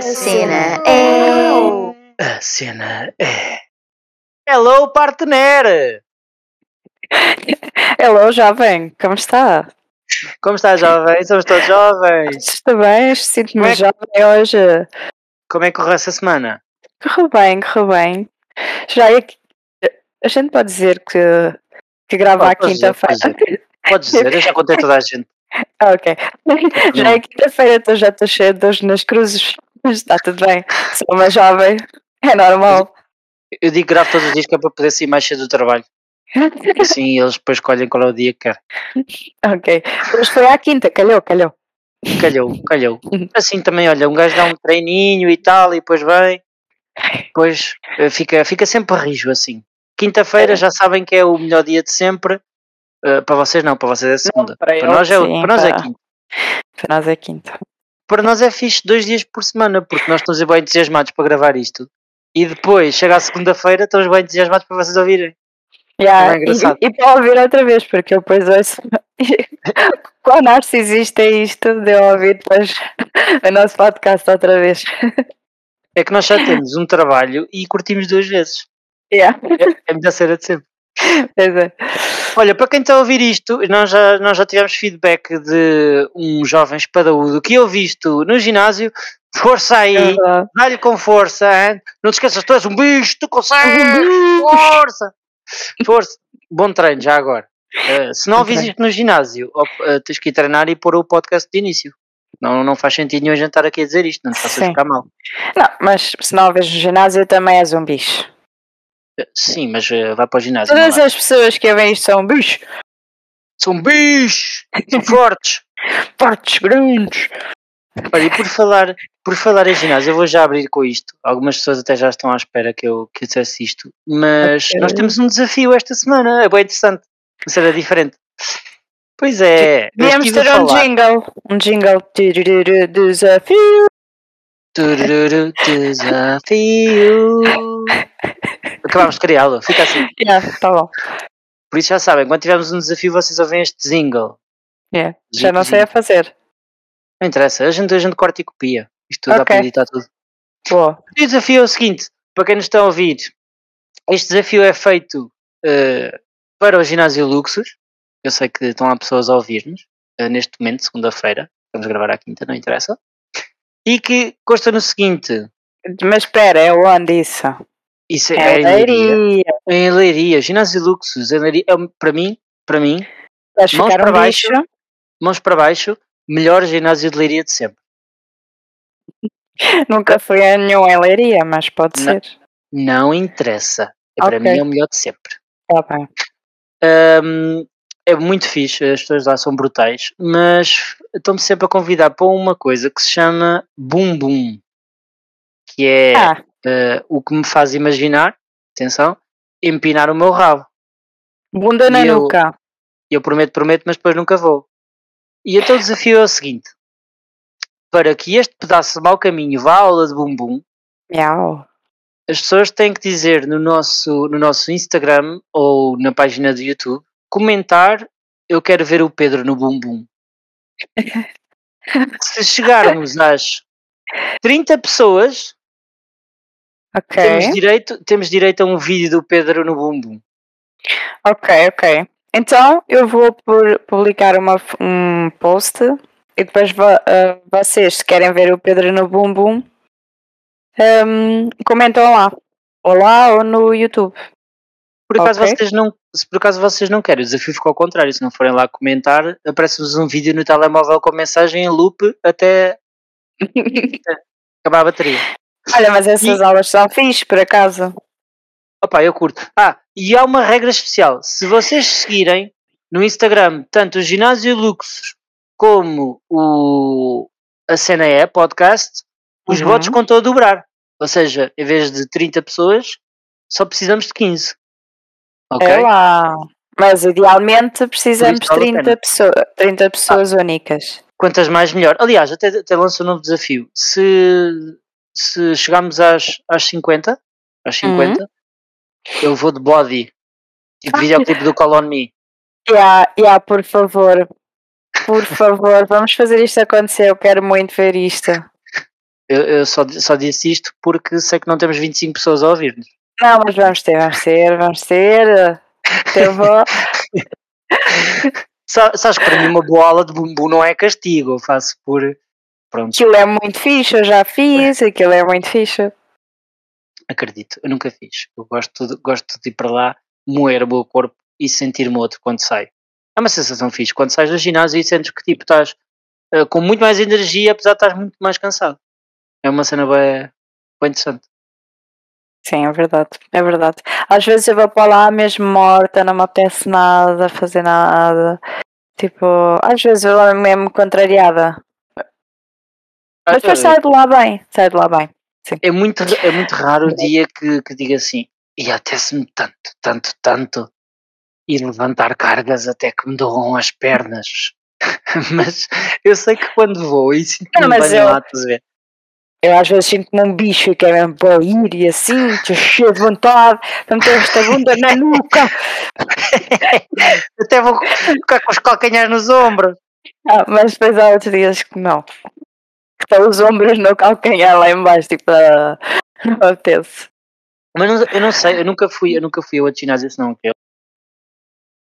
A cena é. A cena é. Hello, partner! Hello, jovem, como está? Como está, jovem? Somos todos jovens. Está bem? Sinto-me é que- jovem hoje. Como é que correu essa semana? Correu bem, correu bem. Já é que. A gente pode dizer que, que grava à Pode dizer, pode quinta-feira. Podes dizer, eu já contei toda a gente. Ah, ok. Já é quinta-feira, então já estou cheia de dores nas cruzes. Mas está tudo bem. Sou uma jovem. É normal. Eu digo que gravo todos os dias que é para poder sair mais cedo do trabalho. Assim eles depois escolhem qual é o dia que querem. ok. Hoje foi à quinta, calhou, calhou. Calhou, calhou. Assim também, olha, um gajo dá um treininho e tal, e depois vem. Depois eh, fica, fica sempre rijo assim. Quinta-feira já sabem que é o melhor dia de sempre. Eh, para vocês não, para vocês é segunda. para eu nós é, sim, para nós é quinta. Para nós é quinta. Para nós é fixe dois dias por semana, porque nós estamos bem entusiasmados para gravar isto. E depois, chega a segunda-feira, estamos bem entusiasmados para vocês ouvirem. Yeah, É e, e para ouvir outra vez, porque eu depois ouço. Quão narcisista é isto de eu ouvir depois o nosso podcast outra vez? É que nós já temos um trabalho e curtimos duas vezes. Yeah, É a melhor cena de sempre. pois é. Olha, para quem está a ouvir isto, nós já, nós já tivemos feedback de um jovem espadaúdo que eu visto no ginásio. Força aí, verdade. dá-lhe com força, hein? não te esqueças, tu és um bicho, tu consegues, Um força, força. Bom treino já agora. Eh, se não ouvis isto no ginásio, eh, tens que ir treinar e pôr o podcast de início. Não, não faz sentido nenhum a gente estar aqui a dizer isto, não te faças ficar mal. Não, mas se não vês no ginásio também és um bicho. Sim, mas eh, vai para o ginásio. Todas as pessoas que veem isto são bichos. São bichos, são fortes. Fortes, grandes. Olha, e por falar, por falar em ginásio, eu vou já abrir com isto. Algumas pessoas até já estão à espera que eu, que eu dissesse isto. Mas Ok. nós temos um desafio esta semana. É bem interessante. Cena diferente. Pois é. estive ter um jingle. Um jingle. Desafio. Desafio. Acabámos de criá-lo. Fica assim. Yeah, tá bom. Por isso já sabem, quando tivermos um desafio, vocês ouvem este jingle. Yeah. Já não sei a fazer. Não interessa. A gente, a gente corta e copia. Isto tudo dá Ok. para editar tudo. Boa. E o desafio é o seguinte, para quem nos está a ouvir, este desafio é feito eh, para o ginásio Luxus. Eu sei que estão lá pessoas a ouvir-nos eh, neste momento, segunda-feira. Vamos gravar à quinta, não interessa. E que consta no seguinte: Mas espera, é onde isso? Isso é, É Leiria. Leiria. Em Leiria, ginásio Luxus, em Leiria, é, para mim, para mim, Vais Mãos para um baixo. bicho. mãos para baixo, melhor ginásio de Leiria de sempre. Nunca fui a nenhum em Leiria, mas pode Não. ser. Não interessa. É para Ok. mim é o melhor de sempre. Tá bem. Hum, é muito fixe, as pessoas lá são brutais, mas estão-me sempre a convidar para uma coisa que se chama Boom Boom, que é Ah, eh, o que me faz imaginar, atenção, empinar o meu rabo. bunda na E eu- nuca. Eu prometo, prometo, mas depois nunca vou. E então o desafio é o seguinte: para que este pedaço de mau caminho vá à aula de Boom, Miau. as pessoas têm que dizer no nosso, no nosso Instagram ou na página do YouTube, comentar eu quero ver o Pedro no bumbum. Se chegarmos às 30 pessoas, Ok. temos, direito, temos direito a um vídeo do Pedro no bumbum. Ok, ok. Então eu vou pu- publicar uma, um post e depois ah, vocês, se querem ver o Pedro no bumbum, hum, comentam lá. Ou lá ou no YouTube. Por acaso, Ok. vocês não, se por acaso vocês não querem, o desafio ficou ao contrário. Se não forem lá comentar, aparece-vos um vídeo no telemóvel com mensagem em loop até acabar a bateria. Olha, mas essas E- aulas são fixe, por acaso. Opa, eu curto. Ah, e há uma regra especial. Se vocês seguirem no Instagram tanto o Ginásio Lux como o a cena é podcast, os Uhum. votos contam a dobrar. Ou seja, em vez de 30 pessoas, só precisamos de 15. Ok? É lá. Mas idealmente precisamos de Por isso vale a 30, pena. pessoa, 30 pessoas únicas. Quantas mais melhor. Aliás, até, até lanço um novo desafio. Se, se chegarmos às, às 50, às 50, eu vou de body. Tipo videoclipe do Call on Me. Yeah, yeah, por favor. Por favor, vamos fazer isto acontecer. Eu quero muito ver isto. Eu, eu só, só disse isto porque sei que não temos 25 pessoas a ouvir-nos. Não, mas vamos ter, vamos ter, vamos ter. Eu vou. Sa- Sabes que para mim uma boa aula de bumbum não é castigo, eu faço por. Pronto, Aquilo é muito fixe, eu já fiz, aquilo é muito fixe. acredito, eu nunca fiz. Eu gosto de, gosto de ir para lá, moer o meu corpo e sentir-me outro quando saio. É uma sensação fixe. Quando sais do ginásio e sentes que tipo estás eh, com muito mais energia, apesar de estás muito mais cansado. É uma cena bem, bem interessante. Sim, é verdade, é verdade. Às vezes eu vou para lá mesmo morta, não me apetece nada, fazer nada. Tipo, às vezes eu mesmo contrariada. Mas depois saio de lá bem, saio de lá bem. É muito, é muito raro o dia que, que diga assim, e apetece-me tanto, tanto, tanto, e levantar cargas até que me doam as pernas. mas eu sei que quando vou e sinto-me bem eu- lá, estás a ver? Eu às vezes sinto-me um bicho que é mesmo para ir e assim, cheio de vontade para meter esta bunda na nuca. Até vou ficar com os calcanhares nos ombros. Ah, mas depois há outros dias que não. Que estão os ombros no calcanhar lá em baixo, tipo, não me apetece. Mas não- eu não sei, eu nunca fui, eu nunca fui a outro ginásio senão aquele.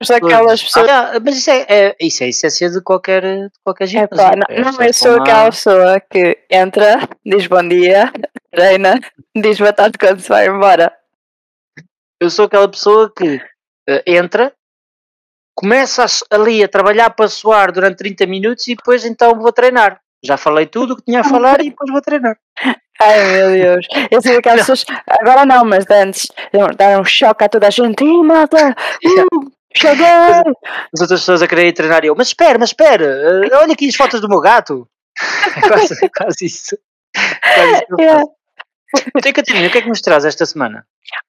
Mas aquelas pessoas. Ah, mas isso é, é, isso é a essência de qualquer, de qualquer ginásio. Não, É não, só eu sou aquela pessoa que entra, diz bom dia, treina, diz boa tarde quando se vai embora. Eu sou aquela pessoa que eh, entra, começa a ali a trabalhar para suar durante 30 minutos e depois então vou treinar. Já falei tudo o que tinha a falar e depois vou treinar. Ai meu Deus, eu sou aquelas pessoas. Agora não, mas antes dar um choque a toda a gente. Ih, malta! Uh, cheguei! As outras pessoas a querer treinar e eu, mas espera, mas espera, eh, olha aqui as fotos do meu gato. É quase, quase isso. Quase isso Então, Catarina, o que é que nos traz esta semana?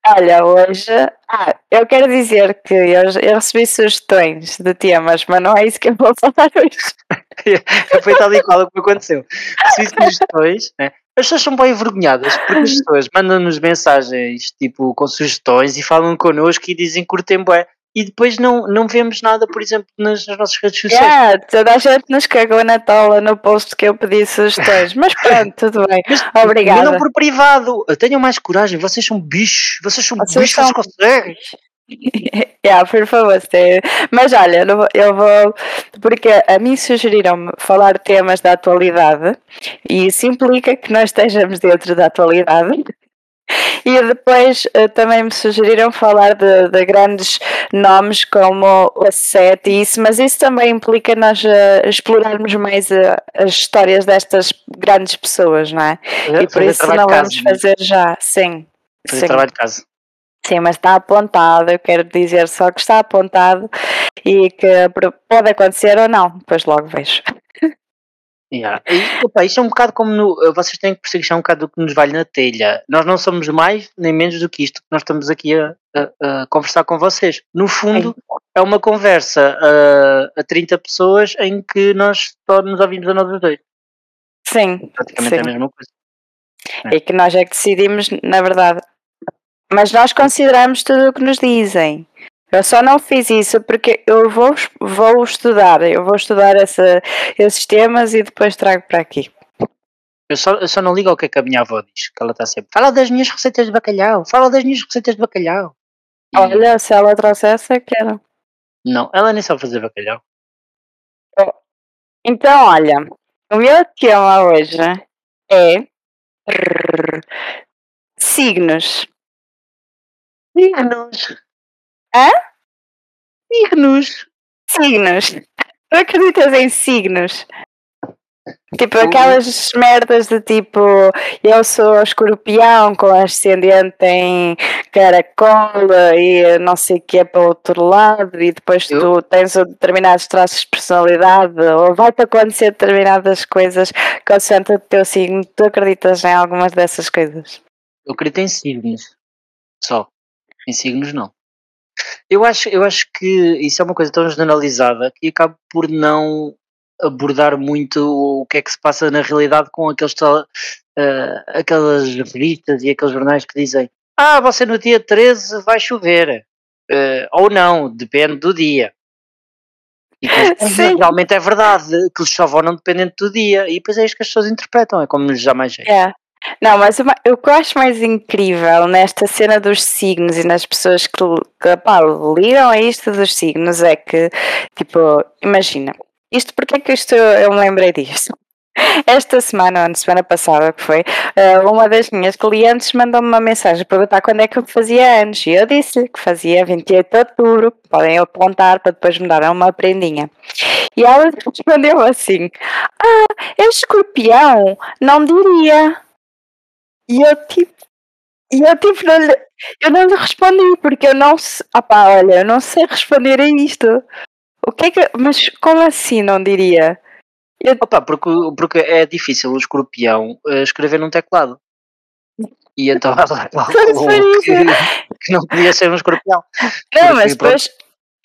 Olha, hoje. Ah, eu quero dizer que eu, eu recebi sugestões de temas, mas não é isso que eu vou falar hoje. Foi tal e qual o que aconteceu. Se sugestões, né? as pessoas são bem envergonhadas porque as pessoas mandam-nos mensagens tipo com sugestões e falam connosco e dizem que curtem bué e depois não, não vemos nada, por exemplo, nas, nas nossas redes sociais. Yeah, toda a gente nos cagou na tola no post que eu pedi sugestões, mas pronto, tudo bem. Obrigada. Mandam por privado. Tenham mais coragem, vocês são bichos, vocês são Vocês bichos, vocês são- conseguem. yeah, por favor, Steve. mas olha, eu vou, porque a mim sugeriram-me falar temas da atualidade e isso implica que nós estejamos dentro da atualidade. E depois eh, também me sugeriram falar de, de grandes nomes como o Sete e isso, mas isso também implica nós eh, explorarmos mais eh, as histórias destas grandes pessoas, não é? E por isso não vamos fazer já, sim. Fazer Sim. trabalho de casa. Sim, mas está apontado, eu quero dizer só que está apontado e que pode acontecer ou não, depois logo vejo. Yeah. E, opa, isto é um bocado como no, vocês têm que perceber que isto é um bocado do que nos vale na telha. Nós não somos mais nem menos do que isto que nós estamos aqui a, a- a conversar com vocês. No fundo, é uma conversa a, a 30 pessoas em que nós só nos ouvimos a nós dois. Sim, Praticamente é a Sim. mesma coisa. e que nós é que decidimos, na verdade. Mas nós consideramos tudo o que nos dizem. Eu só não fiz isso porque eu vou, vou estudar, eu vou estudar essa, esses temas e depois trago para aqui. Eu só, eu só não ligo ao que é que a minha avó diz, que ela está sempre. Fala das minhas receitas de bacalhau, fala das minhas receitas de bacalhau. E- Olha, se ela trouxesse, eu quero. Não, ela nem sabe fazer bacalhau. Então, olha, o meu tema hoje é signos. Diga-nos. Hã? Diga-nos. Signos. Tu acreditas em signos? Tipo aquelas merdas de tipo eu sou escorpião com ascendente em caracol e não sei o que é para o outro lado e depois Eu- tu tens determinados traços de personalidade ou vai-te acontecer determinadas coisas consoante o teu signo. Tu acreditas em algumas dessas coisas? Eu acredito em signos. Só. Em signos não. Eu acho, eu acho que isso é uma coisa tão generalizada que acabo por não abordar muito o que é que se passa na realidade com aqueles tal- eh, aquelas revistas e aqueles jornais que dizem ah, você no dia 13 vai chover. Eh, ou não, depende do dia. E depois, "Ah, Sim. realmente é verdade que eles só vão não dependente do dia. E depois é isto que as pessoas interpretam, é como lhes dá mais jeito. Yeah. Não, mas uma- o que eu acho mais incrível nesta cena dos signos e nas pessoas que, que pá, liram a isto dos signos é que, tipo, imagina, isto porque é que isto eu me lembrei disto? Esta semana, ou na semana passada que foi, eh, uma das minhas clientes mandou-me uma mensagem a perguntar quando é que eu fazia anos e eu disse que fazia 28 de outubro, podem apontar para depois me dar uma prendinha. E ela respondeu assim: Ah, é escorpião? Não diria. E eu tipo, e eu tipo, não lhe, eu não lhe respondi porque eu não sei, opá, olha, eu não sei responder a isto. O que é que, mas como assim não diria? Opa, porque, porque é difícil o escorpião eh, escrever num teclado. E então ela que, que não podia ser um escorpião. Não, Porque, mas depois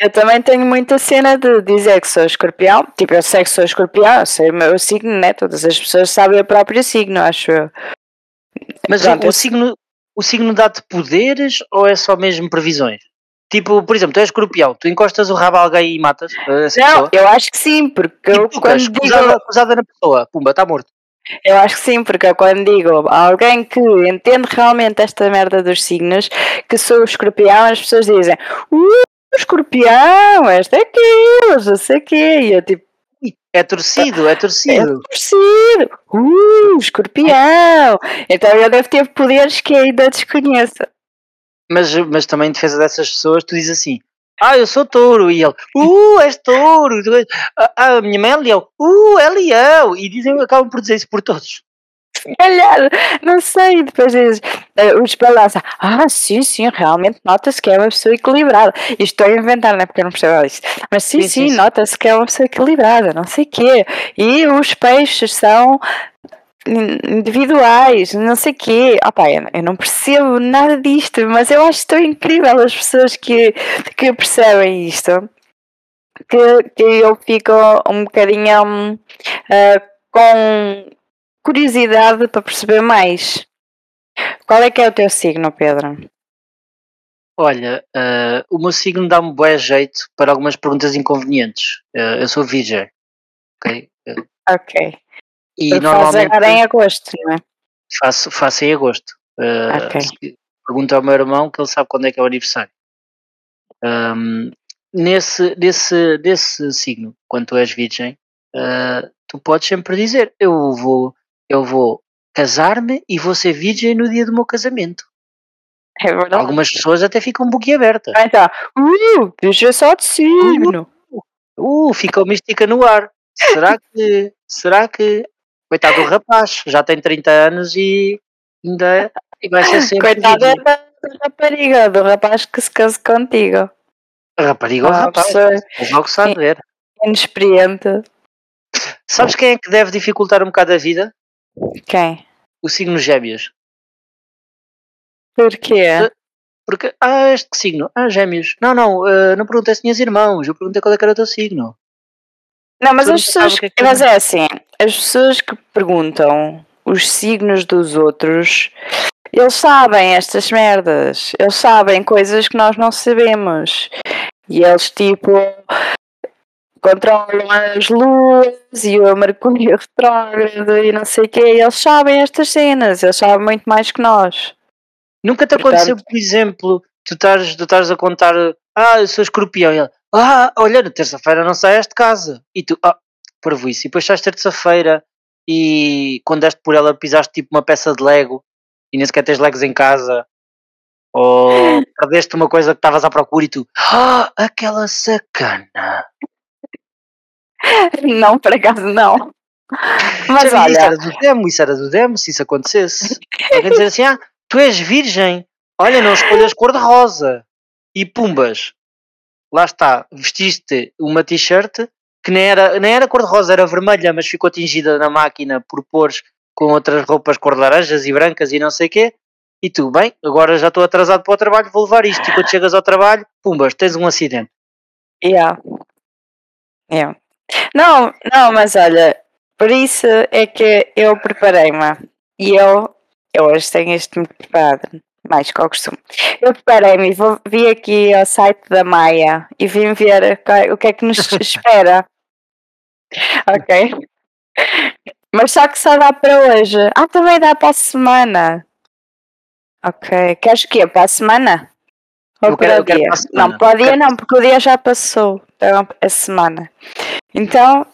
eu também tenho muita cena de dizer que sou escorpião. Tipo, eu sei que sou escorpião, eu sei o meu signo, né? Todas as pessoas sabem o próprio signo, acho eu. Mas Pronto, o, signo, o signo dá-te poderes ou é só mesmo previsões? Tipo, por exemplo, tu és escorpião, tu encostas o rabo a alguém e matas eh, essa Não, pessoa. eu acho que sim, porque eu E quando digo. cruzada na pessoa, pumba, está morto. Eu acho que sim, porque eu quando digo a alguém que entende realmente esta merda dos signos, que sou escorpião, as pessoas dizem, uh, escorpião, esta é aquilo, não sei o quê. E eu tipo, É torcido, é é torcido. torcido, uh, escorpião. Então eu devo ter poderes que ainda desconheço. Mas, mas também em defesa dessas pessoas, tu dizes assim: Ah, eu sou touro. E ele, Uh, és touro. Ah, ah, a minha mãe é leão. Uh, é leão. E dizem, acabam por dizer isso por todos. Se calhar, não sei, depois dizes, eh, os balança, ah, sim, sim, realmente nota-se que é uma pessoa equilibrada. E estou a inventar, não é porque eu não percebo isso. Mas sim, Sim, sim, nota-se que é uma pessoa equilibrada, não sei o quê. E os peixes são in- individuais, não sei o quê. Pá, eu, eu não percebo nada disto, mas eu acho tão incrível as pessoas que, que percebem isto. Que, que eu fico um bocadinho ah, com curiosidade para perceber mais. Qual é que é o teu signo, Pedro? Olha, ah, o meu signo dá-me bué jeito para algumas perguntas inconvenientes. Ah, eu sou virgem. Ok? Ah, Ok. E Faz normalmente agora em agosto, não é? faço, faço em agosto. Ah, Ok. se- Pergunta ao meu irmão que ele sabe quando é que é o aniversário. Ahm, nesse, nesse, nesse signo, quando tu és virgem, ah, tu podes sempre dizer: Eu vou, eu vou casar-me e vou ser virgem no dia do meu casamento. É verdade. Algumas pessoas até ficam boquiabertas. Então, uh, deixa só de signo. Uh, fica o mística no ar. Será que. Será que. Coitado do rapaz, já tem 30 anos e ainda e vai ser sempre. Coitada virgem. da, da rapariga, do rapaz que se casa contigo. A rapariga ou o Ah, rapaz, pessoa logo saber. inexperiente. Sabes quem é que deve dificultar um bocado a vida? Quem? O signo gêmeos. Porquê? Porque, ah, este signo? Ah, gêmeos. Não, não, eh, não perguntei se tinhas irmãos, eu perguntei qual é que era o teu signo. Não, mas Tu as pessoas. que é que Mas é assim, as pessoas que perguntam os signos dos outros, eles sabem estas merdas. Eles sabem coisas que nós não sabemos. E eles tipo controlam as luas e o Mercúrio retrógrado e não sei o quê. Eles sabem estas cenas, eles sabem muito mais que nós. Nunca te Portanto- aconteceu, por exemplo, tu estás, tu estás a contar, ah, eu sou escorpião, e ele, ah, olha, na terça-feira não saias de casa. E tu, ah, parvo isso. E depois estás terça-feira e quando deste por ela pisaste tipo uma peça de Lego e nem sequer tens Legos em casa. Ou perdeste uma coisa que estavas à procura e tu, ah, aquela sacana. Não, por acaso não. Mas vi, Isso olha, era do demo, isso era do demo, se isso acontecesse. Alguém dizer assim, ah, tu és virgem, olha, não escolhas cor de rosa. E pumbas, lá está, vestiste uma t-shirt que nem era, nem era cor de rosa, era vermelha, mas ficou tingida na máquina por pores com outras roupas cor de laranjas e brancas e não sei o quê. E tu, bem, agora já estou atrasado para o trabalho, vou levar isto. E quando chegas ao trabalho, pumbas, tens um acidente. Yeah. Yeah. Não, não, mas olha, por isso é que eu preparei-me. E eu, eu hoje tenho isto muito preparado. mais que ao costume. Eu preparei-me, vou vi aqui ao site da Maia e vim ver o que é que nos espera. ok? Mas só que só dá para hoje. Ah, também dá para a semana. Ok. Queres o quê? Para a semana? Ou Eu para quero- o dia? para. Não, para o dia não, porque o dia já passou. Então, a semana. Então,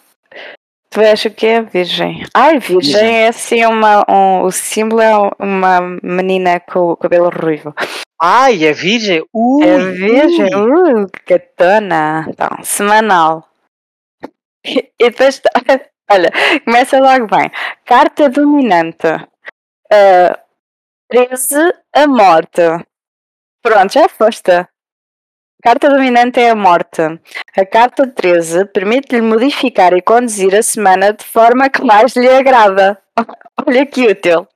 tu és o quê? Virgem. Ai, virgem, é assim uma. Um, o símbolo é uma menina com o cabelo ruivo. Ai, é virgem? Ui, é virgem? Uh, que gatona. Então, semanal. E depois, tá- olha, começa logo bem. Carta dominante. Ah, 13, a morte. Pronto, já foste. Carta dominante é a morte. A carta 13 permite-lhe modificar e conduzir a semana de forma que mais lhe agrada. Olha que útil.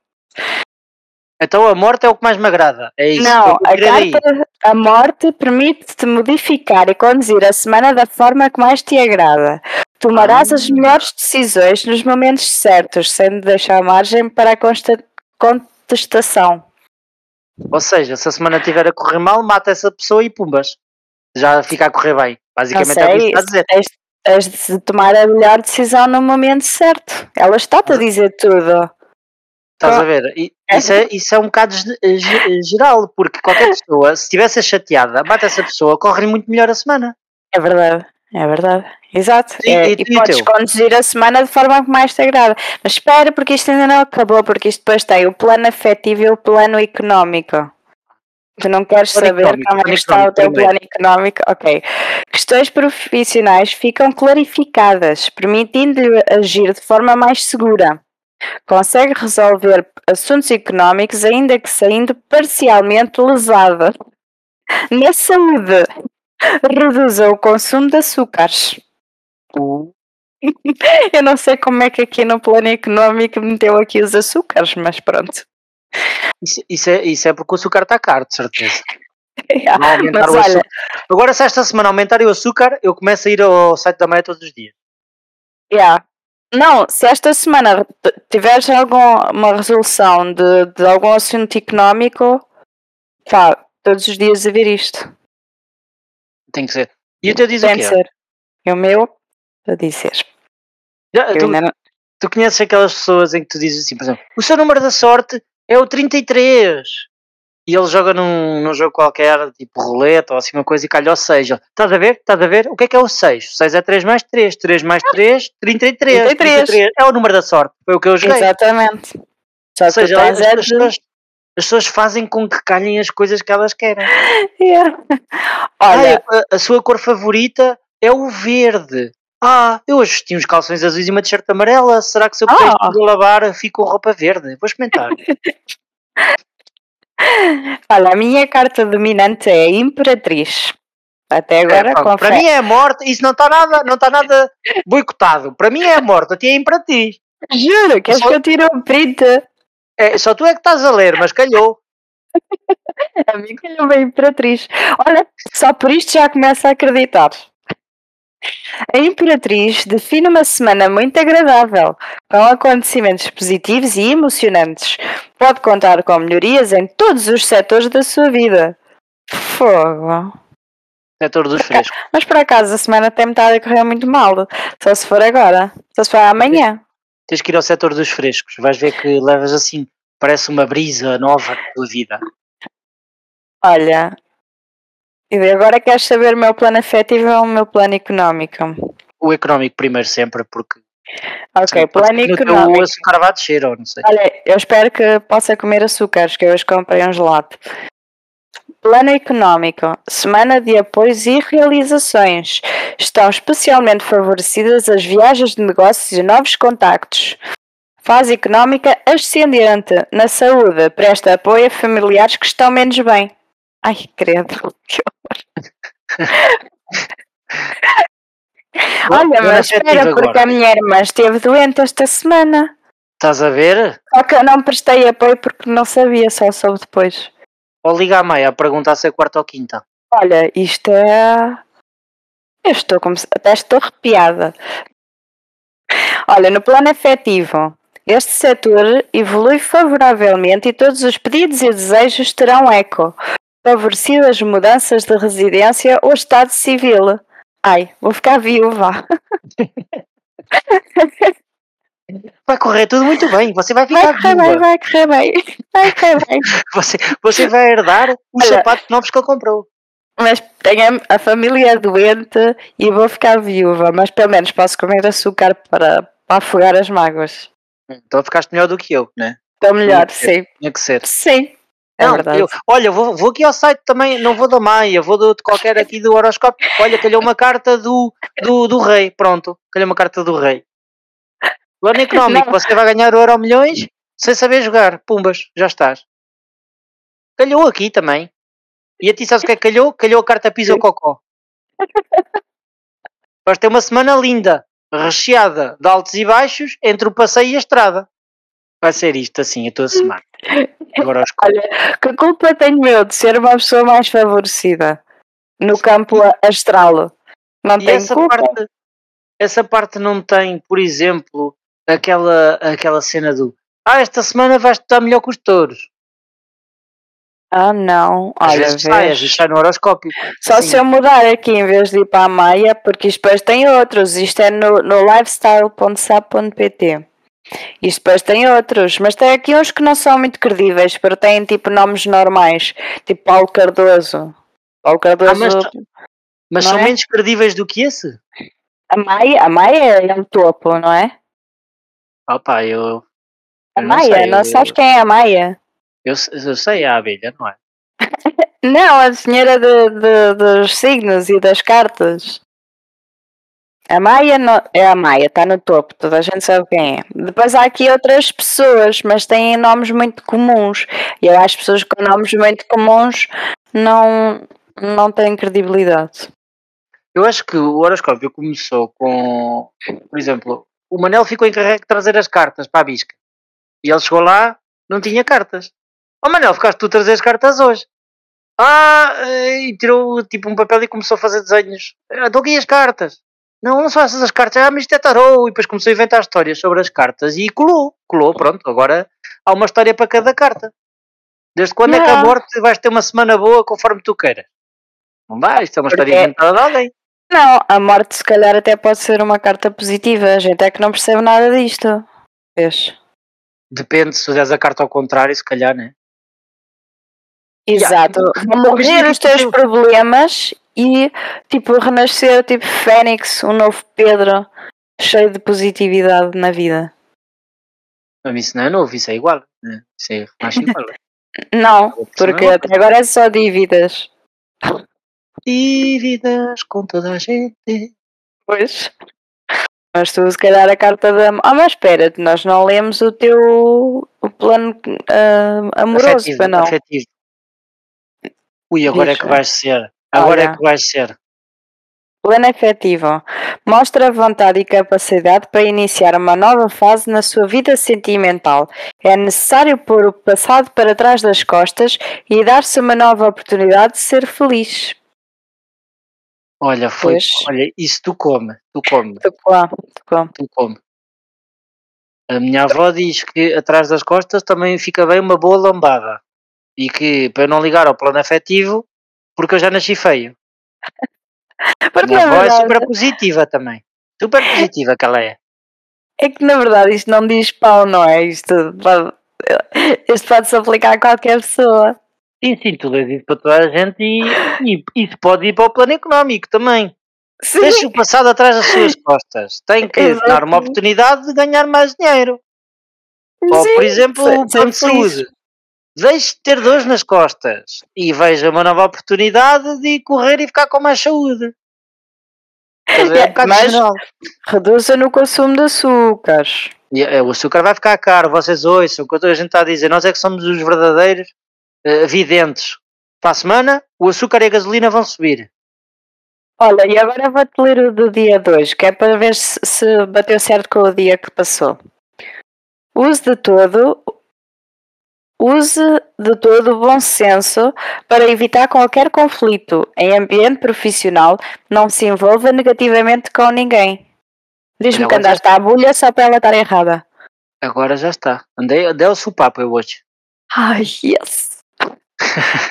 Então a morte é o que mais me agrada. É isso. Não, a carta a morte permite-te modificar e conduzir a semana da forma que mais te agrada. Tomarás Ah. as melhores decisões nos momentos certos, sem deixar margem para a contestação. Ou seja, se a semana estiver a correr mal, mata essa pessoa e pumbas. Já fica a correr bem. Basicamente é o que está a dizer. tens, tens de tomar a melhor decisão no momento certo. Ela está-te a dizer tudo. Estás a ver? Isso é, isso é um bocado ge- ge- geral, porque qualquer pessoa, se estivesse chateada, mata essa pessoa, corre muito melhor a semana. É verdade, é verdade. Exato. E- É, e- e, podes teu? conduzir a semana de forma que mais te agrada. Mas espera, porque isto ainda não acabou, porque isto depois tem o plano afetivo e o plano económico. Tu não queres saber como é está o teu plano económico? Ok. Questões profissionais ficam clarificadas, permitindo-lhe agir de forma mais segura. Consegue resolver assuntos económicos, ainda que saindo parcialmente lesada. Na saúde, reduza o consumo de açúcares. Eu não sei como é que aqui no plano económico meteu aqui os açúcares, mas pronto. Isso, isso é, isso é porque o açúcar está caro, de certeza. Yeah, aumentar o olha. Agora, se esta semana aumentarem o açúcar, eu começo a ir ao site da Maia todos os dias. yeah. não, se esta semana tiveres alguma resolução de, de algum assunto económico, pá, todos os dias a ver isto. Tem que ser. E o teu diz o Tem de quê? ser. E o meu, a dizer. Já, tu, não- tu conheces aquelas pessoas em que tu dizes assim, por exemplo, o seu número da sorte é o 33. E ele joga num, num jogo qualquer, tipo roleta ou assim uma coisa, e calha o 6. Ele, Estás a ver? Estás a ver? O que é que é o 6? O 6 é 3 mais 3. 3 mais 3, 33. 33. 33. É o número da sorte. Foi o que eu joguei. Exatamente. Só Ou seja, as, é pessoas, as pessoas fazem com que calhem as coisas que elas querem. Yeah. Ai, Olha, a, a sua cor favorita é o verde. Ah, eu hoje vesti uns calções azuis e uma t-shirt amarela. Será que se eu Ah. puder oh. lavar fico com roupa verde? Vou experimentar. olha, a minha carta dominante é a Imperatriz. Até agora, É, pronto, para mim é a morte. Isso não está nada, não está nada boicotado. Para mim é a morte. A ti é imperatriz. Juro, queres Só- que eu tire o print? É, só tu é que estás a ler, mas calhou. A mim calhou bem Imperatriz. Olha, só por isto já começo a acreditar. A Imperatriz define uma semana muito agradável, com acontecimentos positivos e emocionantes. Pode contar com melhorias em todos os setores da sua vida. Fogo. Setor dos frescos. Mas por acaso a semana tem metade a correr muito mal. Só se for agora. Só se for amanhã. Tens que ir ao setor dos frescos. Vais ver que levas assim. Parece uma brisa nova na tua vida. Olha. E agora queres saber o meu plano afetivo ou o meu plano económico? O económico primeiro sempre, porque Ok, plano económico. açúcar vai descer, ou não sei. Olha, eu espero que possa comer açúcares, que eu hoje comprei um gelado. Plano económico. Semana de apoios e realizações. Estão especialmente favorecidas as viagens de negócios e novos contactos. Fase económica ascendente. Na saúde, presta apoio a familiares que estão menos bem. Ai, credo. Que horror. Olha, mas espera, porque agora. a minha irmã esteve doente esta semana. Estás a ver? Só que eu não prestei apoio porque não sabia, só soube depois. Ou liga à meia a perguntar se é quarta ou quinta. Olha, isto é. Eu estou como se- até estou arrepiada. Olha, no plano afetivo, Este setor evolui favoravelmente e todos os pedidos e desejos terão eco, favorecido as mudanças de residência ou estado civil. Ai, vou ficar viúva. Vai correr tudo muito bem, você vai Vai ficar correr bem, viúva. vai correr bem. Vai correr bem. Você, você vai herdar os Olha. sapatos novos que ele comprou. Mas tenho a, a família doente e vou ficar viúva, mas pelo menos posso comer açúcar para, para afogar as mágoas. Então ficaste melhor do que eu, né? Estou melhor, sim. Tinha que ser. Sim. É Não, verdade. eu- olha, vou, vou aqui ao site também, não vou da Maia, vou do- de qualquer aqui do horoscópio. Olha, calhou uma carta do, do, do rei, pronto, calhou uma carta do rei. Plano económico, Não. você vai ganhar euro milhões sem saber jogar, pumbas, já estás. Calhou aqui também. E a ti sabes o que é que calhou? Calhou a carta Pisa Cocó. Vais ter uma semana linda, recheada de altos e baixos entre o passeio e a estrada. Vai ser isto assim a tua semana. Agora Olha, que culpa tenho eu de ser uma pessoa mais favorecida no campo astral? Não E tenho essa culpa. parte, essa parte não tem, por exemplo, aquela, aquela cena do Ah, esta semana vais estar melhor que os touros. Ah, não. Às Olha, vezes sai, às vezes sai no horoscópio. Só Assim, se eu mudar aqui em vez de ir para a Maia, porque isto depois tem outros. Isto é no, no lifestyle.sap.pt. Isto depois tem outros, mas tem aqui uns que não são muito credíveis, porque têm tipo nomes normais, tipo Paulo Cardoso. Paulo Cardoso. Ah, mas- Mas Não são é? menos credíveis do que esse? A Maia, a Maia é o topo, não é? Opa, eu. A eu não Maia, sei, não eu- sabes quem é a Maia? Eu, eu sei a abelha, não é? Não, a senhora de, de- dos signos e das cartas. A Maia é a Maia, está no topo, toda a gente sabe quem é. Depois há aqui outras pessoas, mas têm nomes muito comuns. E eu acho pessoas com nomes muito comuns não, não têm credibilidade. Eu acho que o horoscópio começou com. Por exemplo, o Manel ficou encarregue de trazer as cartas para a bisca. E ele chegou lá, não tinha cartas. Ó Manel, ficaste tu a trazer as cartas hoje. Ah, eh, e tirou tipo um papel e começou a fazer desenhos. Ah, Estou aqui as cartas. Não, não essas as cartas. Ah, mas isto é tarô. E depois começou a inventar histórias sobre as cartas e colou. Colou, pronto. Agora há uma história para cada carta. Desde quando é que a Não. morte vais ter uma semana boa conforme tu queiras? Não vai, isto é uma história Porque- inventada de alguém. Não, a morte se calhar até pode ser uma carta positiva. A gente é que não percebe nada disto. Vês? Depende, se fizeres a carta ao contrário, se calhar, né? Exato. Vão morrer os teus eu- problemas e tipo renascer tipo Fênix, um novo Pedro, cheio de positividade na vida. Mas isso não é novo, isso é igual. Né? Isso é mais igual. Não, porque não é até agora é só dívidas. Dívidas com toda a gente. Pois. Mas tu se calhar a carta da. Ah, mas espera, nós não lemos o teu o plano ah, amoroso, Afetivo, para não. afetivo. Ui, agora é Diz, que vais ser. Agora Olha. é que vais ser. Plano efetivo. Mostra vontade e capacidade para iniciar uma nova fase na sua vida sentimental. É necessário pôr o passado para trás das costas e dar-se uma nova oportunidade de ser feliz. Olha, foi. Pois. Olha, isso tu come. Tu come. Tocou lá, tocou. Tu come. A minha avó diz que atrás das costas também fica bem uma boa lambada. E que para não ligar ao plano afetivo, porque eu já nasci feio. A Porque minha avó é super positiva também. Super positiva que ela é. é que na verdade isto não diz pau, não é? Isto pode, isto pode-se aplicar a qualquer pessoa. Sim, sim, tu lês isso para toda a gente e, e isso pode ir para o plano económico também. Sim, Deixa o passado atrás das suas costas. Tem que Exato. dar uma oportunidade de ganhar mais dinheiro. Ou, sim, por exemplo, o plano de saúde. Deixe de ter dores nas costas e veja uma nova oportunidade de correr e ficar com mais saúde. Dizer, é um Mas-. Reduza no consumo de açúcares. E, eh, O açúcar vai ficar caro, vocês ouçam o que a gente está a dizer. Nós é que somos os verdadeiros eh, videntes. Para a semana, o açúcar e a gasolina vão subir. Olha, e agora vou-te ler o do dia 2, que é para ver se, se bateu certo com o dia que passou. Use de todo use de todo o bom senso para evitar qualquer conflito em ambiente profissional, não se envolva negativamente com ninguém. Diz-me que andaste à bulha só para ela estar errada. Agora já está. Andei, andei ao sopapo eu hoje. Ai, yes!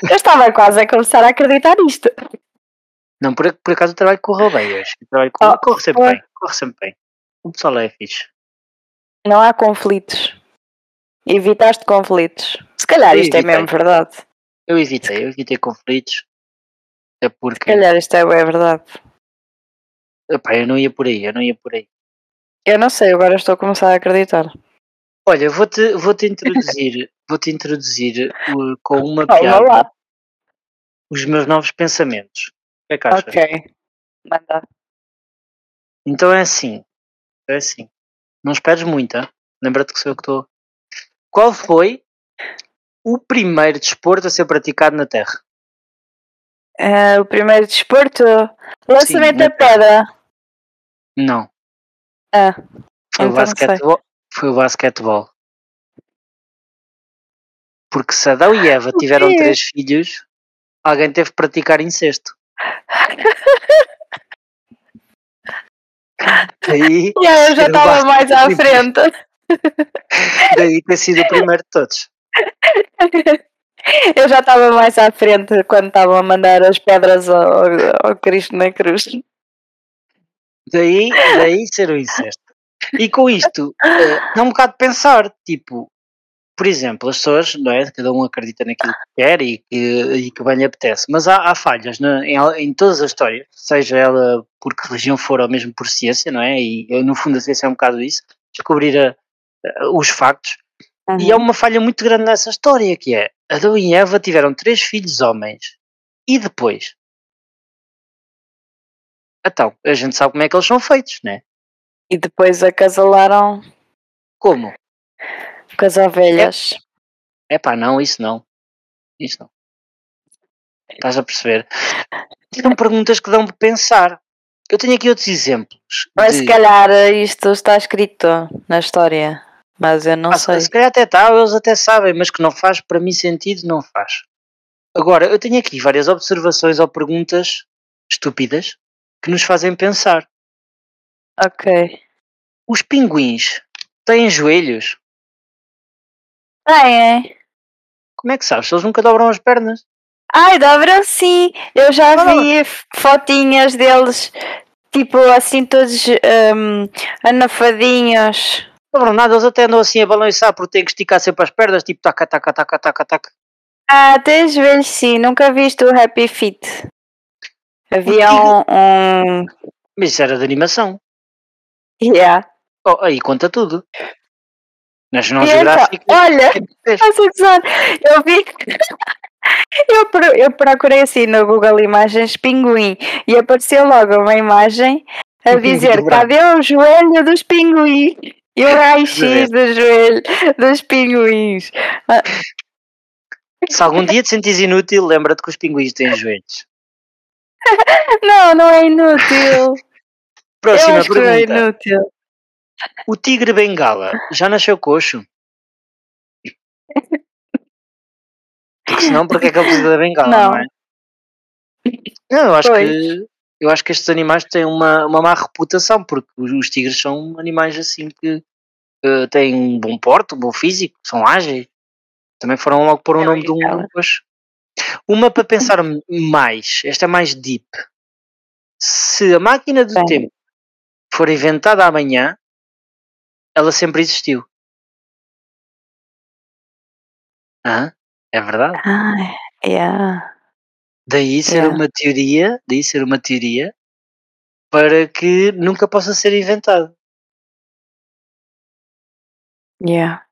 eu estava quase a começar a acreditar nisto. Não, por, por acaso o trabalho correu bem hoje. O trabalho correu, Oh, corre sempre foi. bem. Corre sempre bem. O pessoal é fixe. Não há conflitos. Evitaste conflitos. Se calhar Eu isto é mesmo verdade. Se Eu evitei, eu evitei conflitos. É porque calhar isto é bem verdade. epá, eu não ia por aí, eu não ia por aí. Eu não sei, agora estou a começar a acreditar. Olha, vou-te vou -te introduzir, vou-te introduzir uh, com uma piada lá. os meus novos pensamentos. O que é que achas? Ok. Manda. Então é assim. É assim. Não esperes muito, hein? lembra-te que sou eu que estou. Qual foi o primeiro desporto a ser praticado na Terra? Eh, o primeiro desporto. Lançamento da pedra. Não. Ah, Foi o então sei. basquetebol. Foi o basquetebol. Porque se Adão e Eva tiveram três filhos, alguém teve que praticar incesto. E aí eu já estava mais à frente. daí ter sido o primeiro de todos. Eu já estava mais à frente quando estavam a mandar as pedras ao, ao Cristo na cruz. Daí, daí ser o incesto. E com isto, eh, dá um bocado de pensar, tipo, por exemplo, as pessoas, não é? Cada um acredita naquilo que quer e que, e que bem lhe apetece, mas há, há falhas na- em, em todas as histórias, seja ela por que religião for ou mesmo por ciência, não é? E no fundo a ciência é um bocado isso, descobrir a- os factos. E há uma falha muito grande nessa história, que é Adão e Eva tiveram três filhos homens. E depois? Então, a gente sabe como é que eles são feitos, né? E depois acasalaram Como? com as ovelhas. É pá, não, isso não. Isso não. Estás a perceber? São perguntas que dão de pensar. Eu tenho aqui outros exemplos. Mas de- se calhar isto está escrito na história. Mas eu não Ah, sei. se calhar até está, eles até sabem, mas que não faz para mim sentido, não faz. Agora, eu tenho aqui várias observações ou perguntas estúpidas que nos fazem pensar. Ok. Os pinguins têm joelhos? Tem, é? Como é que sabes? Eles nunca dobram as pernas? Ai, dobram sim. Eu já Ah. vi fotinhas deles, tipo assim, todos hum, anafadinhos. Não dobram nada, eles até andam assim a balançar porque têm que esticar sempre as pernas, tipo taca, taca, taca, taca, taca. Ah, tem joelhos sim. Nunca viste o Happy Feet. Havia um. um... Mas isso era de animação. Yeah. Oh, aí conta tudo. National E então, Geographic. olha, é estás a gozar. Eu vi. Eu, eu procurei assim no Google Imagens pinguim e apareceu logo uma imagem a dizer cadê o joelho dos pinguins? E o raio-x do joelho dos pinguins. Se algum dia te sentires inútil, lembra-te que os pinguins têm joelhos. Não, não é inútil. eu Próxima acho que não é pergunta. inútil. O tigre bengala já nasceu coxo? Porque senão, porque é que ele precisa da bengala, não, Não. é? Não, eu acho Pois. que eu acho que estes animais têm uma, uma má reputação, porque os, os tigres são animais assim que eh, têm um bom porte, um bom físico, são ágeis. Também foram logo pôr o É nome de um coxo. Uma para pensar mais, esta é mais deep. Se a máquina do Bem. tempo for inventada amanhã, ela sempre existiu. Hã? É verdade? Ah, yeah. Daí ser Yeah. uma teoria, daí ser uma teoria para que nunca possa ser inventada. Yeah.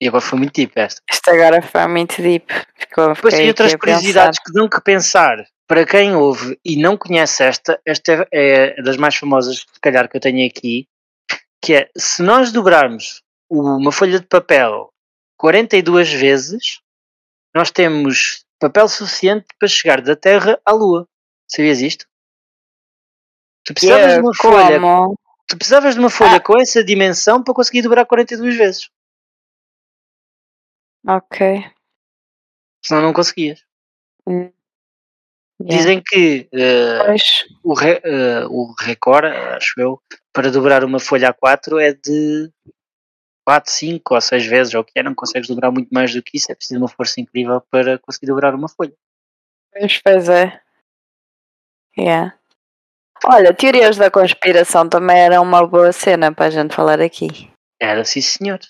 E agora foi muito tipo esta. Isto agora foi muito deep. Ficou, Depois fiquei tem outras aqui a pensar. curiosidades que dão que pensar. Para quem ouve e não conhece esta, esta é das mais famosas, se calhar, que eu tenho aqui, que é, se nós dobrarmos uma folha de papel 42 vezes, nós temos papel suficiente para chegar da Terra à Lua. Sabias isto? Tu precisavas Yeah, de uma folha, como? Tu precisavas de uma folha Ah. com essa dimensão para conseguir dobrar 42 vezes. Ok. Senão não conseguias. Hum. Yeah. Dizem que Pois. o, re- eh, o recorde, acho eu, para dobrar uma folha A4 é de 4, 5 ou 6 vezes, ou o que é, não consegues dobrar muito mais do que isso, é preciso uma força incrível para conseguir dobrar uma folha. Pois, pois é. Yeah. Olha, teorias da conspiração também era uma boa cena para a gente falar aqui. Era sim, senhor.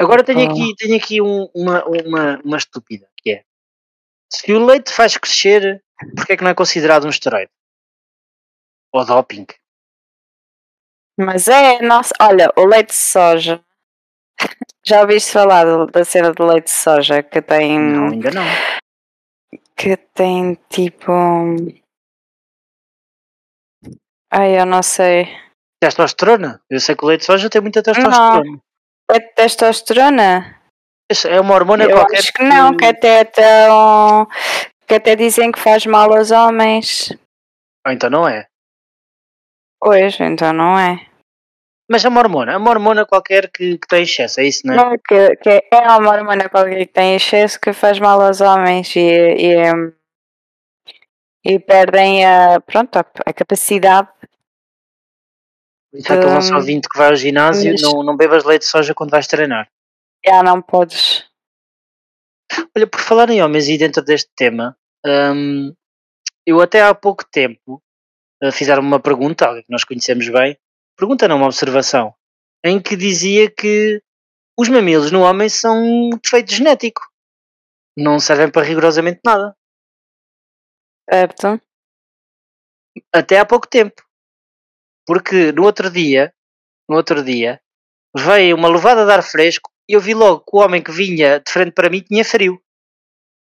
Agora tenho Oh. aqui, tenho aqui um- uma, uma, uma estúpida, que é se o leite faz crescer, porque é que não é considerado um esteroide? Ou doping? Mas é, nossa, olha, o leite de soja. Já ouviste falar do- da cena do leite de soja que tem. Não, ainda não. que tem tipo. Ai, eu não sei. Testosterona? Eu sei que o leite de soja tem muita testosterona. É testosterona? É uma hormona eu qualquer acho que não, que até tão, que até dizem que faz mal aos homens. Ou então não é. Pois, então não é. Mas é uma hormona, é uma hormona qualquer que, que tem excesso, é isso, não é? Não, que, que é uma hormona qualquer que tem excesso que faz mal aos homens e, e, hum, e perdem a, pronto, a, a capacidade. Isso é aquele nosso ouvinte que vai ao ginásio, mas- não, não bebas leite de soja quando vais treinar. Já não podes. Olha, por falar em homens e dentro deste tema, hum, eu até há pouco tempo uh, fizeram uma pergunta, alguém que nós conhecemos bem, pergunta não, uma observação, em que dizia que os mamilos no homem são defeito genético. Não servem para rigorosamente nada. Certo? Até há pouco tempo. Porque no outro dia, no outro dia, veio uma levada de ar fresco e eu vi logo que o homem que vinha de frente para mim tinha frio.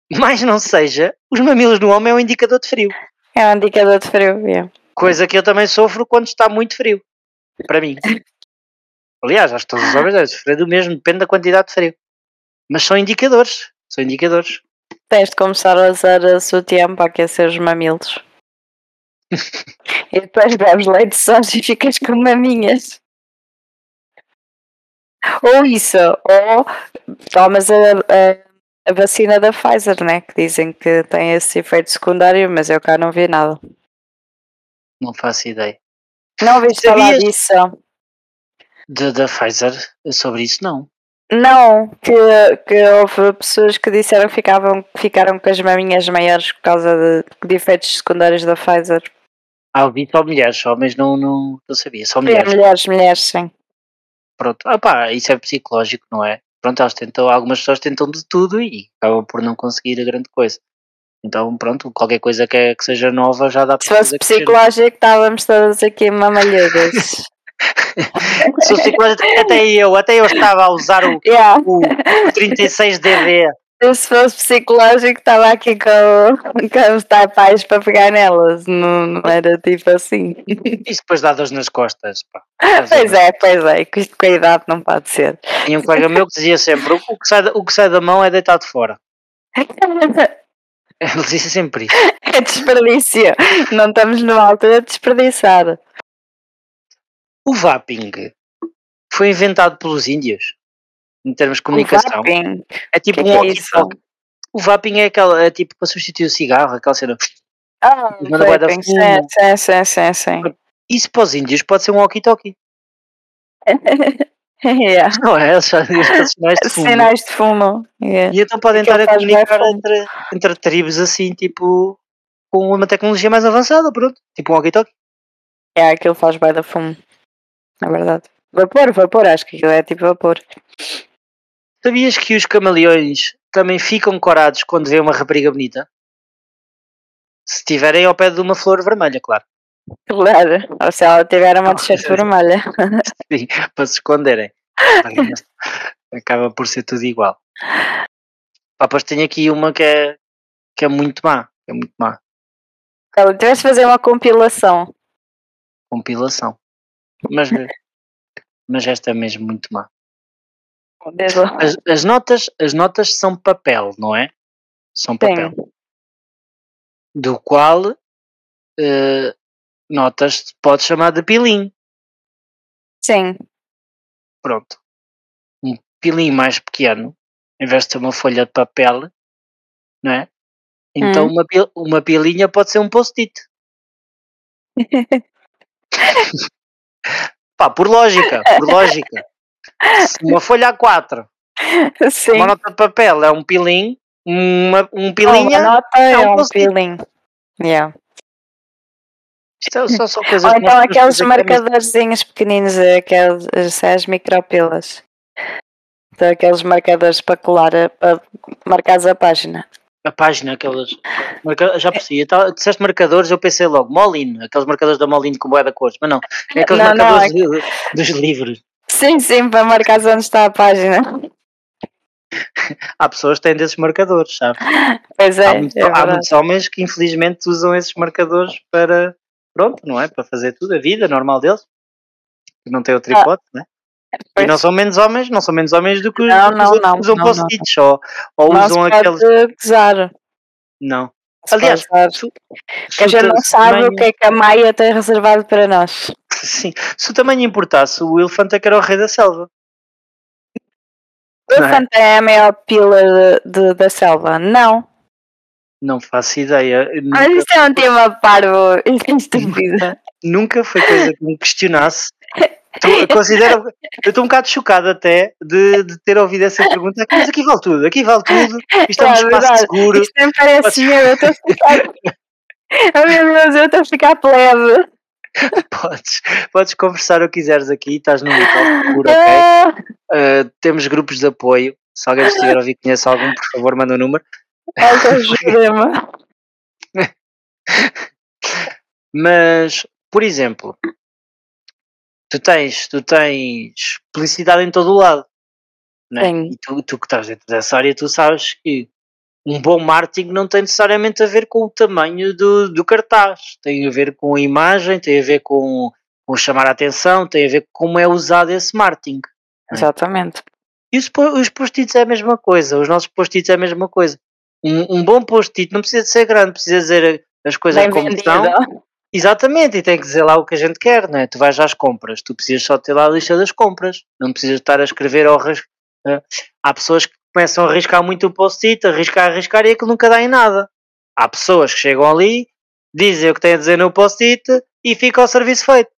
Mas não seja, os mamilos no homem é um indicador de frio. É um indicador de frio. é. Coisa que eu também sofro quando está muito frio. Para mim. Aliás, acho que todos os homens devem sofrer do mesmo, depende da quantidade de frio. Mas são indicadores. São indicadores. Tens de começar a usar a sutiã para aquecer os mamilos. e depois bebes leite soja e ficas com maminhas. Ou isso, ou tomas a, a, a vacina da Pfizer, né? Que dizem que tem esse efeito secundário, mas eu cá não vi nada. Não faço ideia. Não ouviste falar disso? De, da Pfizer, sobre isso não. Não, que, que houve pessoas que disseram que ficavam, ficaram com as maminhas maiores por causa de, de efeitos secundários da Pfizer. Ah, ouvi só mulheres, homens não, não, não sabia. Só Sim, mulheres. mulheres, mulheres, sim. Pronto. Ah pá, isso é psicológico, não é? Pronto, elas tentam, algumas pessoas tentam de tudo e acabam por não conseguir a grande coisa. Então, pronto, qualquer coisa que, é- que seja nova já dá Se para fosse fazer crescer. psicológico, estávamos todas aqui mamalhudas. Até eu, até eu estava a usar o, yeah. o, o 36DD. Se fosse psicológico, estava aqui com, com os tapais para pegar nelas. Não, não era tipo assim. Isso depois dá dores nas costas. Pá. Pois é, pois é. Que isto com a idade não pode ser. Tinha um colega meu que dizia sempre: o que sai, da- o que sai da mão é deitado fora. Ele dizia sempre isso. É desperdício. Não estamos numa altura de desperdiçar. O vaping foi inventado pelos índios em termos de comunicação. É tipo Que um que é. O vaping é aquela, é tipo para substituir o cigarro, aquela cena. Ah, Manda bué da vaping. Sim, sim, sim, sim. Isso para os índios pode ser um walkie-talkie. yeah. Não é? Eles fazem sinais de fumo. Sinais de fumo. Yeah. E então podem estar a comunicar entre, entre tribos assim, tipo, com uma tecnologia mais avançada, pronto. Tipo um walkie-talkie. É, aquilo faz bem da fumo. É verdade. Vapor, vapor, acho que aquilo é tipo vapor. Sabias que os camaleões também ficam corados quando vê uma rapariga bonita? Se estiverem ao pé de uma flor vermelha, claro. Claro. Ou se ela tiver uma t-shirt vermelha. Sim, para se esconderem. Acaba por ser tudo igual. Pá, pois tenho aqui uma que é, que é muito má. É muito má. Ela tivesse de fazer uma compilação. Compilação. Mas, mas esta é mesmo muito má. As, as notas, as notas são papel, não é? São papel. Sim. Do qual eh, notas pode chamar de pilim. Sim. Pronto. Um pilim mais pequeno, em vez de ser uma folha de papel, não é? Então Hum. uma, uma pilinha pode ser um post-it. Pá, por lógica, por lógica. Uma folha A4, Sim. uma nota de papel é um pilim, uma, um Uma pilinha. nota é um um post-it. peeling. Yeah. Isto é só, coisas Ou então aqueles marcadorzinhos pequeninos, aqueles, as micropilas. Então, aqueles marcadores para colar, para marcares a página. A página, aquelas. marca- Já percebi. Tava- Disseste marcadores, eu pensei logo, Molin, aqueles marcadores da Molin com boé da cores, mas não, é aqueles Não, não, marcadores de- dos livros. Sim, sim, para marcares onde está a página. Há pessoas que têm desses marcadores, sabe? Pois é, há, muitos, é há muitos homens que infelizmente usam esses marcadores para. Pronto, não é? Para fazer tudo, a vida normal deles. Não tem outra Ah, hipótese, né? E não são menos homens, não são menos homens do que os, Não, não, não, usam post-its ou, ou Não usam aqueles. gozar. Não. Se Aliás, se, Que a gente não sabe tamanho- o que é que a Maia tem reservado para nós. Sim, se o tamanho importasse, o elefante é que era o rei da selva. O é? elefante é a maior pila de, de- da selva? Não. Não faço ideia. Mas isto é um tema parvo e estúpido. nunca foi coisa que me questionasse. Tô- eu considero, eu estou um bocado chocado até de, de ter ouvido essa pergunta. Mas aqui vale tudo, aqui vale tudo. Isto é um É espaço verdade. seguro. Isto nem parece meu, eu estou a ficar. Oh meu Deus, eu estou a ficar plebe. Podes, podes conversar o que quiseres aqui, estás num local seguro, ok? Uh, temos grupos de apoio. Se alguém estiver a ouvir, conhece algum, por favor, manda o número. ajuda-me. Mas, por exemplo, tu tens, tu tens publicidade em todo o lado. Né? E tu, tu que estás dentro dessa área, tu sabes que um bom marketing não tem necessariamente a ver com o tamanho do, do cartaz, tem a ver com a imagem, tem a ver com, com chamar a atenção, tem a ver com como é usado esse marketing. Exatamente. E os, os post-its é a mesma coisa, os nossos post-its é a mesma coisa. Um, um bom post-it não precisa de ser grande, precisa dizer as coisas Bem como vendido. são. Exatamente, e tem que dizer lá o que a gente quer, não é? Tu vais às compras, tu precisas só ter lá a lista das compras, não precisas estar a escrever ao ras- Há pessoas que começam a arriscar muito o post-it, arriscar, arriscar e aquilo nunca dá em nada. Há pessoas que chegam ali, dizem o que têm a dizer no post-it e fica o serviço feito.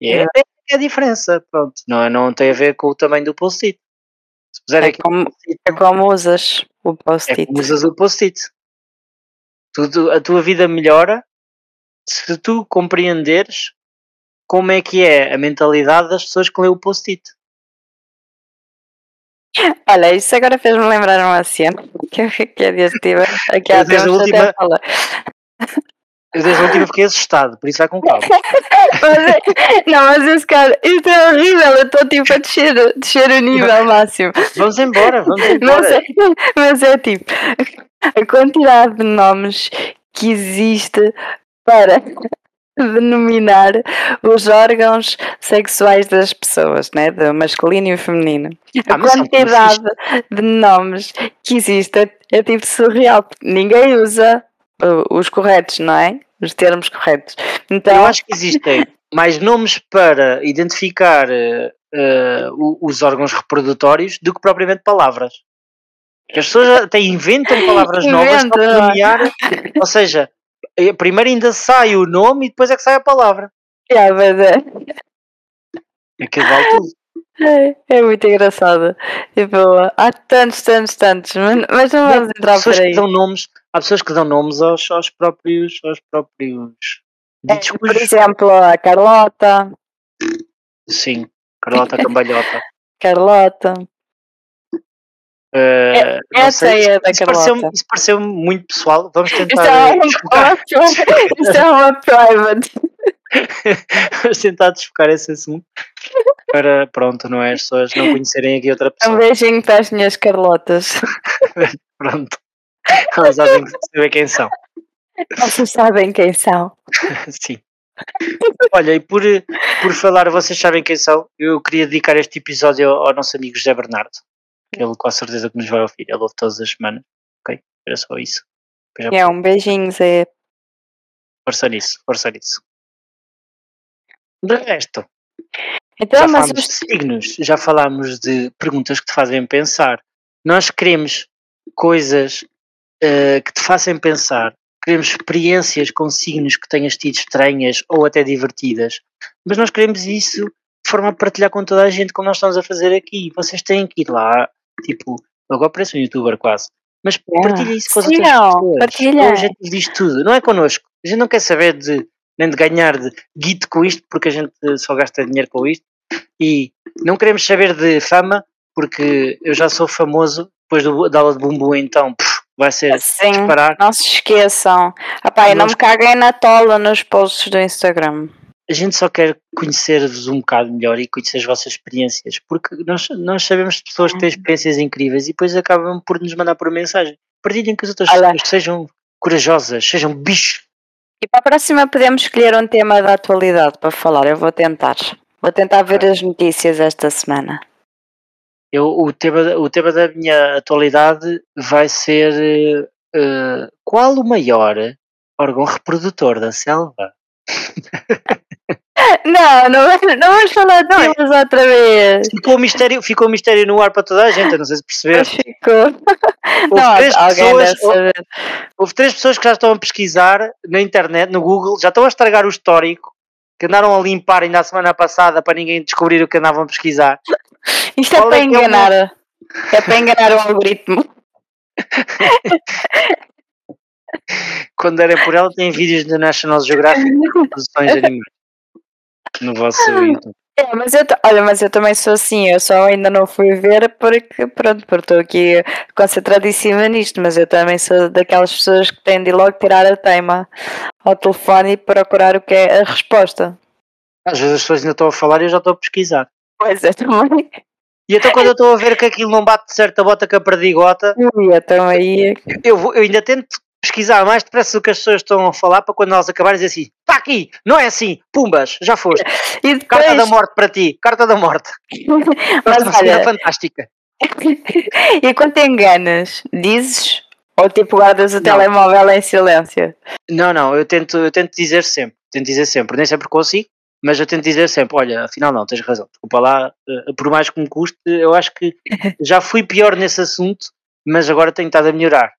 E é, é a diferença, pronto. Não, é- não tem a ver com o tamanho do post-it. É aqui como, é como usas o é post-it. como usas o post-it. A tua vida melhora se tu compreenderes como é que é a mentalidade das pessoas que lêem o post-it. Olha, isso agora fez-me lembrar uma cena que que eu estive aqui há Eu desde a tempos até última- a falar. Eu desde a última fiquei assustado, por isso vai com calma. Mas é- não, mas esse cara, isto é horrível, eu estou tipo a descer, descer o nível máximo. Vamos embora, vamos Mas embora. é, mas é tipo, a quantidade de nomes que existe para denominar os órgãos sexuais das pessoas, né? Do masculino e feminino. A Ah, são quantidade de nomes que existe é, tipo surreal. Ninguém usa uh, os corretos, não é? Os termos corretos. Então, Eu acho que existem mais nomes para identificar eh, o- os órgãos reprodutórios do que propriamente palavras. Porque as pessoas até inventam palavras novas para nomear. Ou seja, primeiro ainda sai o nome e depois é que sai a palavra. é, mas é, Aquilo vale tudo. é, é muito engraçado. Tipo, há tantos, tantos, tantos, mas, não vamos entrar por aí. que dão nomes, há pessoas que dão nomes aos, aos próprios, aos próprios ditos Por exemplo, a Carlota, Sim, Carlota Cambalhota. Carlota. Não essa sei, é da isso pareceu-me Carlota. isso pareceu muito pessoal. Vamos tentar, é, eh, isto é uma private. vamos tentar desfocar esse assunto para, pronto, não é? As pessoas não conhecerem aqui outra Um pessoa. beijinho para as minhas Carlotas. Pronto. Elas que saber quem são. Vocês sabem quem são. Sim. Olha, e por, por falar, vocês sabem quem são, eu queria dedicar este episódio ao, ao nosso amigo José Bernardo. Ele com a certeza que nos vai ouvir. Ele ouve todas as semanas. Ok? Era só isso. Já É um beijinho, Zé. Força nisso, força nisso. De resto, Então, já mas falámos de os- signos, já falámos de perguntas que te fazem pensar. Nós queremos coisas eh, que te façam pensar, queremos experiências com signos que tenhas tido estranhas ou até divertidas, mas nós queremos isso de de forma a partilhar com toda a gente, como nós estamos a fazer aqui. Vocês têm que ir lá, tipo, agora parece um youtuber quase. Mas Yeah. partilhem isso com as outras pessoas. partilhem. É o objetivo disto tudo, não é connosco. A gente não quer saber de nem de ganhar de guito com isto, porque a gente só gasta dinheiro com isto. E não queremos saber de fama, porque eu já sou famoso depois do, da aula de bumbum, então pff, vai ser Sim, disparar. não se esqueçam. Epá, e não me caguem na tola nos posts do Instagram. A gente só quer conhecer-vos um bocado melhor e conhecer as vossas experiências, porque nós, nós sabemos de pessoas que têm experiências incríveis e depois acabam por nos mandar por mensagem. Partilhem com as outras Olha. pessoas, sejam corajosas, sejam bichos. E para a próxima podemos escolher um tema da atualidade para falar. Eu vou tentar. Vou tentar ver as notícias esta semana. Eu, o, tema, o tema da minha atualidade vai ser eh, qual o maior órgão reprodutor da selva? Não, não, não vamos falar de é- temas outra vez. Ficou o mistério, ficou mistério no ar para toda a gente, não sei se Mas perceberam. ficou. Houve, Não, três pessoas, saber. houve três pessoas que já estão a pesquisar na internet, no Google, já estão a estragar o histórico, que andaram a limpar ainda a semana passada para ninguém descobrir o que andavam a pesquisar. Isto é Qual para é que é o enganar. É para enganar o algoritmo. Quando derem por ela, tem vídeos da National Geographic de produções animais no vosso YouTube. É, mas eu, olha, mas eu também sou assim, eu só ainda não fui ver porque, pronto, porque estou aqui concentradíssima nisto, mas eu também sou daquelas pessoas que têm de logo tirar a teima ao telefone e procurar o que é a resposta. Às vezes as pessoas ainda estão a falar e eu já estou a pesquisar. Pois é, também. E então quando eu estou a ver que aquilo não bate certo a bota com a perdigota, Ui, então aí. eu, vou- eu ainda tento pesquisar mais depressa do que as pessoas estão a falar para quando elas acabarem dizer assim, está aqui, não é assim, pumbas, já foste, E depois, carta da morte para ti, carta da morte. mas Uma olha, fantástica. e quando te enganas, dizes ou tipo guardas o Não. telemóvel em silêncio? Não, não, eu tento, eu tento dizer sempre, tento dizer sempre, nem sempre consigo, mas eu tento dizer sempre, olha, afinal não, tens razão, desculpa lá, eh, por mais que me custe, eu acho que já fui pior nesse assunto, mas agora tenho estado a melhorar.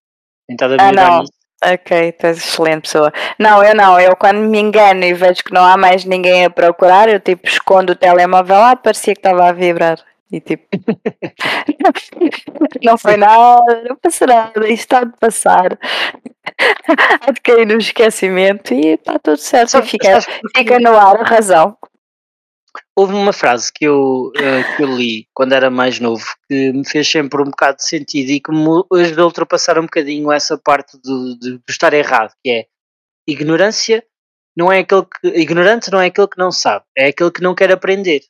A Ah, não. nisso. Ok, tu és excelente pessoa. Não, eu não, eu quando me engano e vejo que não há mais ninguém a procurar, eu tipo escondo o telemóvel lá, parecia que estava a vibrar. E tipo, não foi nada, não passou nada, isto está de passar. Há de cair no esquecimento e está tudo certo. E fica, fica no ar a razão. Houve uma frase que eu, eh, que eu li quando era mais novo que me fez sempre um bocado de sentido e que me ajudou a ultrapassar um bocadinho essa parte do, de, estar errado, que é ignorância não é aquele que ignorante não é aquele que não sabe, é aquele que não quer aprender.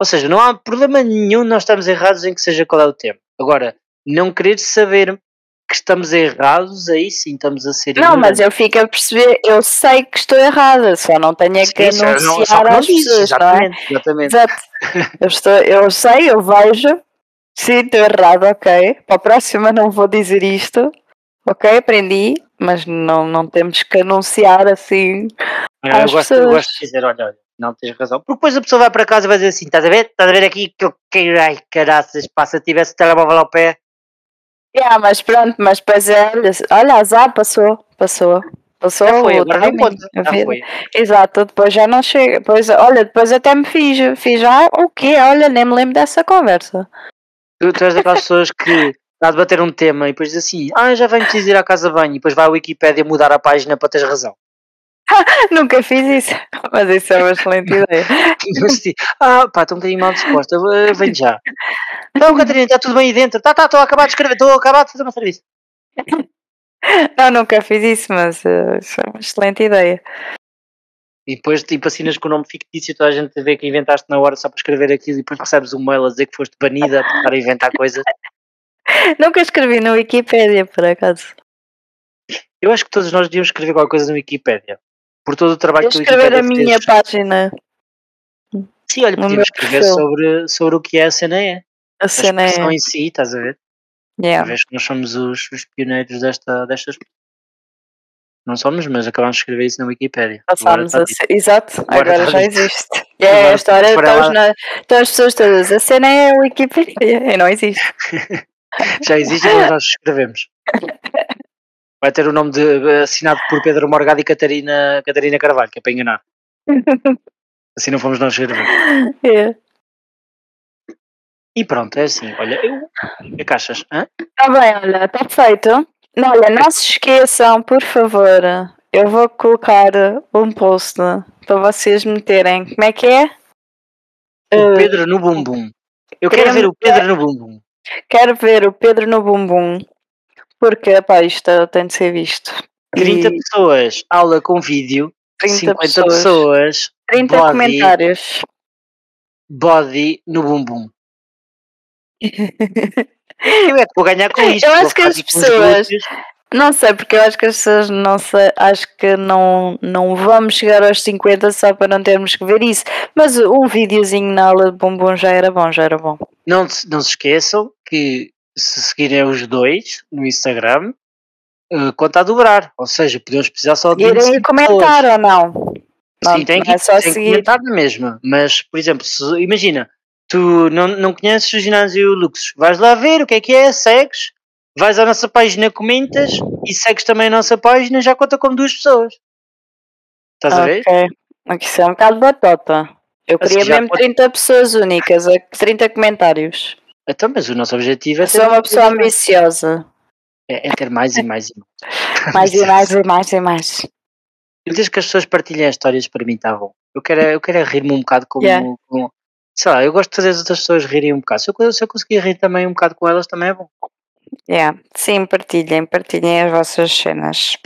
Ou seja, não há problema nenhum nós estamos errados em que seja qual é o tema. Agora, não querer saber que estamos errados, aí sim estamos a ser Não, mas ignorantes. eu fico a perceber, eu sei que estou errada, só não tenho é que Sim, não- só anunciar que não às dizes, pessoas, não é? exatamente, exatamente. Exato. Eu, estou, eu sei, eu vejo. Sim, estou errado, ok. Para a próxima não vou dizer isto. Ok, aprendi. Mas não, não temos que anunciar assim. Eu, às gosto, eu pessoas. gosto de dizer, olha, olha, não tens razão. Porque depois a pessoa vai para casa e vai dizer assim, estás a ver? Estás a ver aqui que eu quero, ai caraças, eu tivesse o telemóvel ao pé. Yeah, mas pronto, mas depois é. Olha, azar, passou. Passou. Passou. Já foi, o agora timing, conta. a vida. foi. Exato, depois já não chega. Depois, olha, depois até me fiz. Fiz já o quê? Olha, nem me lembro dessa conversa. Tu, tu és daquelas pessoas que está a debater um tema e depois diz assim, ah, já venho preciso ir à casa banho e depois vai à Wikipédia mudar a página para teres razão. Nunca fiz isso. Mas isso é uma excelente ideia. Assim, ah, pá, estou um bocadinho mal disposta, venho já. Então, Catarina, está tudo bem aí dentro? Tá, tá, estou a acabar de escrever, estou a acabar de fazer uma serviço. Não, nunca fiz isso, mas isso é uma excelente ideia. E depois, tipo, assinas com o nome fictício, toda a gente vê que inventaste na hora só para escrever aquilo e depois recebes um mail a dizer que foste banida por estar a inventar coisas. Nunca escrevi no Wikipedia, por acaso. Eu acho que todos nós devíamos escrever qualquer coisa no Wikipédia. Por todo o trabalho Eu que o escrever a Wikipédia minha fez. página. Sim, olha, podíamos escrever sobre, sobre o que é a CNE. A A cena é. expressão em si, estás a ver? Yeah. vez que nós somos os, os pioneiros desta, destas. Não somos, mas acabamos de escrever isso na Wikipédia. Passámos a ser. Exato, Agora agora, já dito. existe. É Agora, a história, se for estão, ela- na, estão as pessoas todas. A cena é a Wikipedia. E não existe. Já existe, mas nós escrevemos. Vai ter o nome de, assinado por Pedro Morgado e Catarina, Catarina Carvalho, que é para enganar. Assim não fomos nós escrever. É. E pronto, é assim. Olha, eu. É caixas. Hã? Tá bem, olha, está feito. Não, olha, não se esqueçam, por favor. Eu vou colocar um post para vocês meterem. Como é que é? O Uh, Pedro no bumbum. Eu quero ver o Pedro no bumbum. quero ver o Pedro no bumbum. Porque, pá, isto tem de ser visto. 30 E pessoas, aula com vídeo. 30 50 pessoas. pessoas, 30 body. comentários. body no bumbum. Eu é que vou ganhar com isto. Eu acho que as pessoas-. Não sei, porque eu acho que as pessoas não sei, acho que não, não vamos chegar aos 50 só para não termos que ver isso. Mas um videozinho na aula de bumbum já era bom, já era bom. Não, se- não se esqueçam que se seguirem os dois no Instagram, eh, conta a dobrar. Ou seja, podemos precisar só de Irem 25 comentar pessoas. ou não? Não, Sim, tem que, é só tem seguir. comentar na mesma. Mas, por exemplo, se, imagina, tu não, não conheces o ginásio Luxus, vais lá ver o que é que é, segues, vais à nossa página, comentas e segues também a nossa página, já conta como duas pessoas. Estás a ver? Ok. Aqui isso é um bocado batota. Eu Assim, queria mesmo pode- 30 pessoas únicas, a- 30 comentários. Então, mas o nosso objetivo é Eu sou uma pessoa ambiciosa. é, é ter mais e mais e mais. Mais e mais e mais e mais. Desde que as pessoas partilhem as histórias, para mim está bom. Eu quero, é- eu quero é rir-me um bocado como, Yeah. como- Sei lá, eu gosto de fazer as outras pessoas rirem um bocado. Se eu, se eu conseguir rir também um bocado com elas, também é bom. Yeah. Sim, partilhem, partilhem as vossas cenas.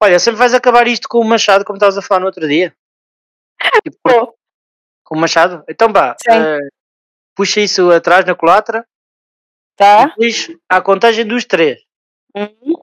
Olha, sempre vais acabar isto com o machado, como estavas a falar no outro dia. Tipo, Vou. com o machado? Então vá, eh, puxa isso atrás na culatra Tá? e depois à contagem dos três. Um,